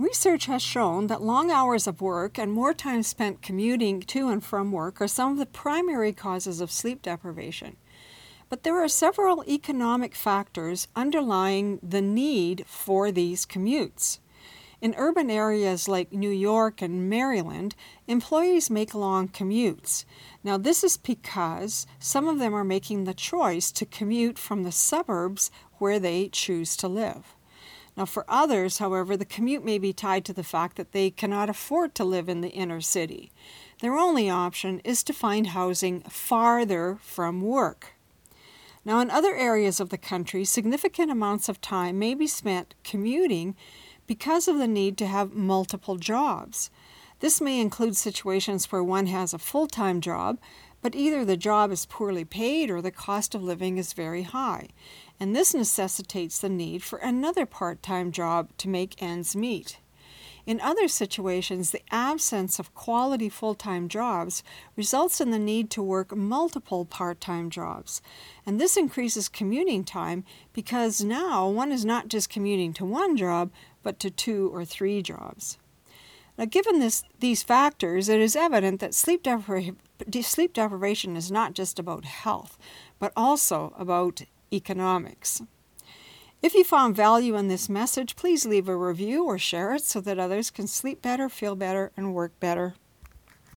Research has shown that long hours of work and more time spent commuting to and from work are some of the primary causes of sleep deprivation. But there are several economic factors underlying the need for these commutes. In urban areas like New York and Maryland, employees make long commutes. Now, this is because some of them are making the choice to commute from the suburbs where they choose to live. Now, for others, however, the commute may be tied to the fact that they cannot afford to live in the inner city. Their only option is to find housing farther from work. Now, in other areas of the country, significant amounts of time may be spent commuting because of the need to have multiple jobs. This may include situations where one has a full time job, but either the job is poorly paid or the cost of living is very high, and this necessitates the need for another part time job to make ends meet. In other situations, the absence of quality full time jobs results in the need to work multiple part time jobs. And this increases commuting time because now one is not just commuting to one job, but to two or three jobs. Now, given this, these factors, it is evident that sleep, depri- sleep deprivation is not just about health, but also about economics. If you found value in this message, please leave a review or share it so that others can sleep better, feel better, and work better.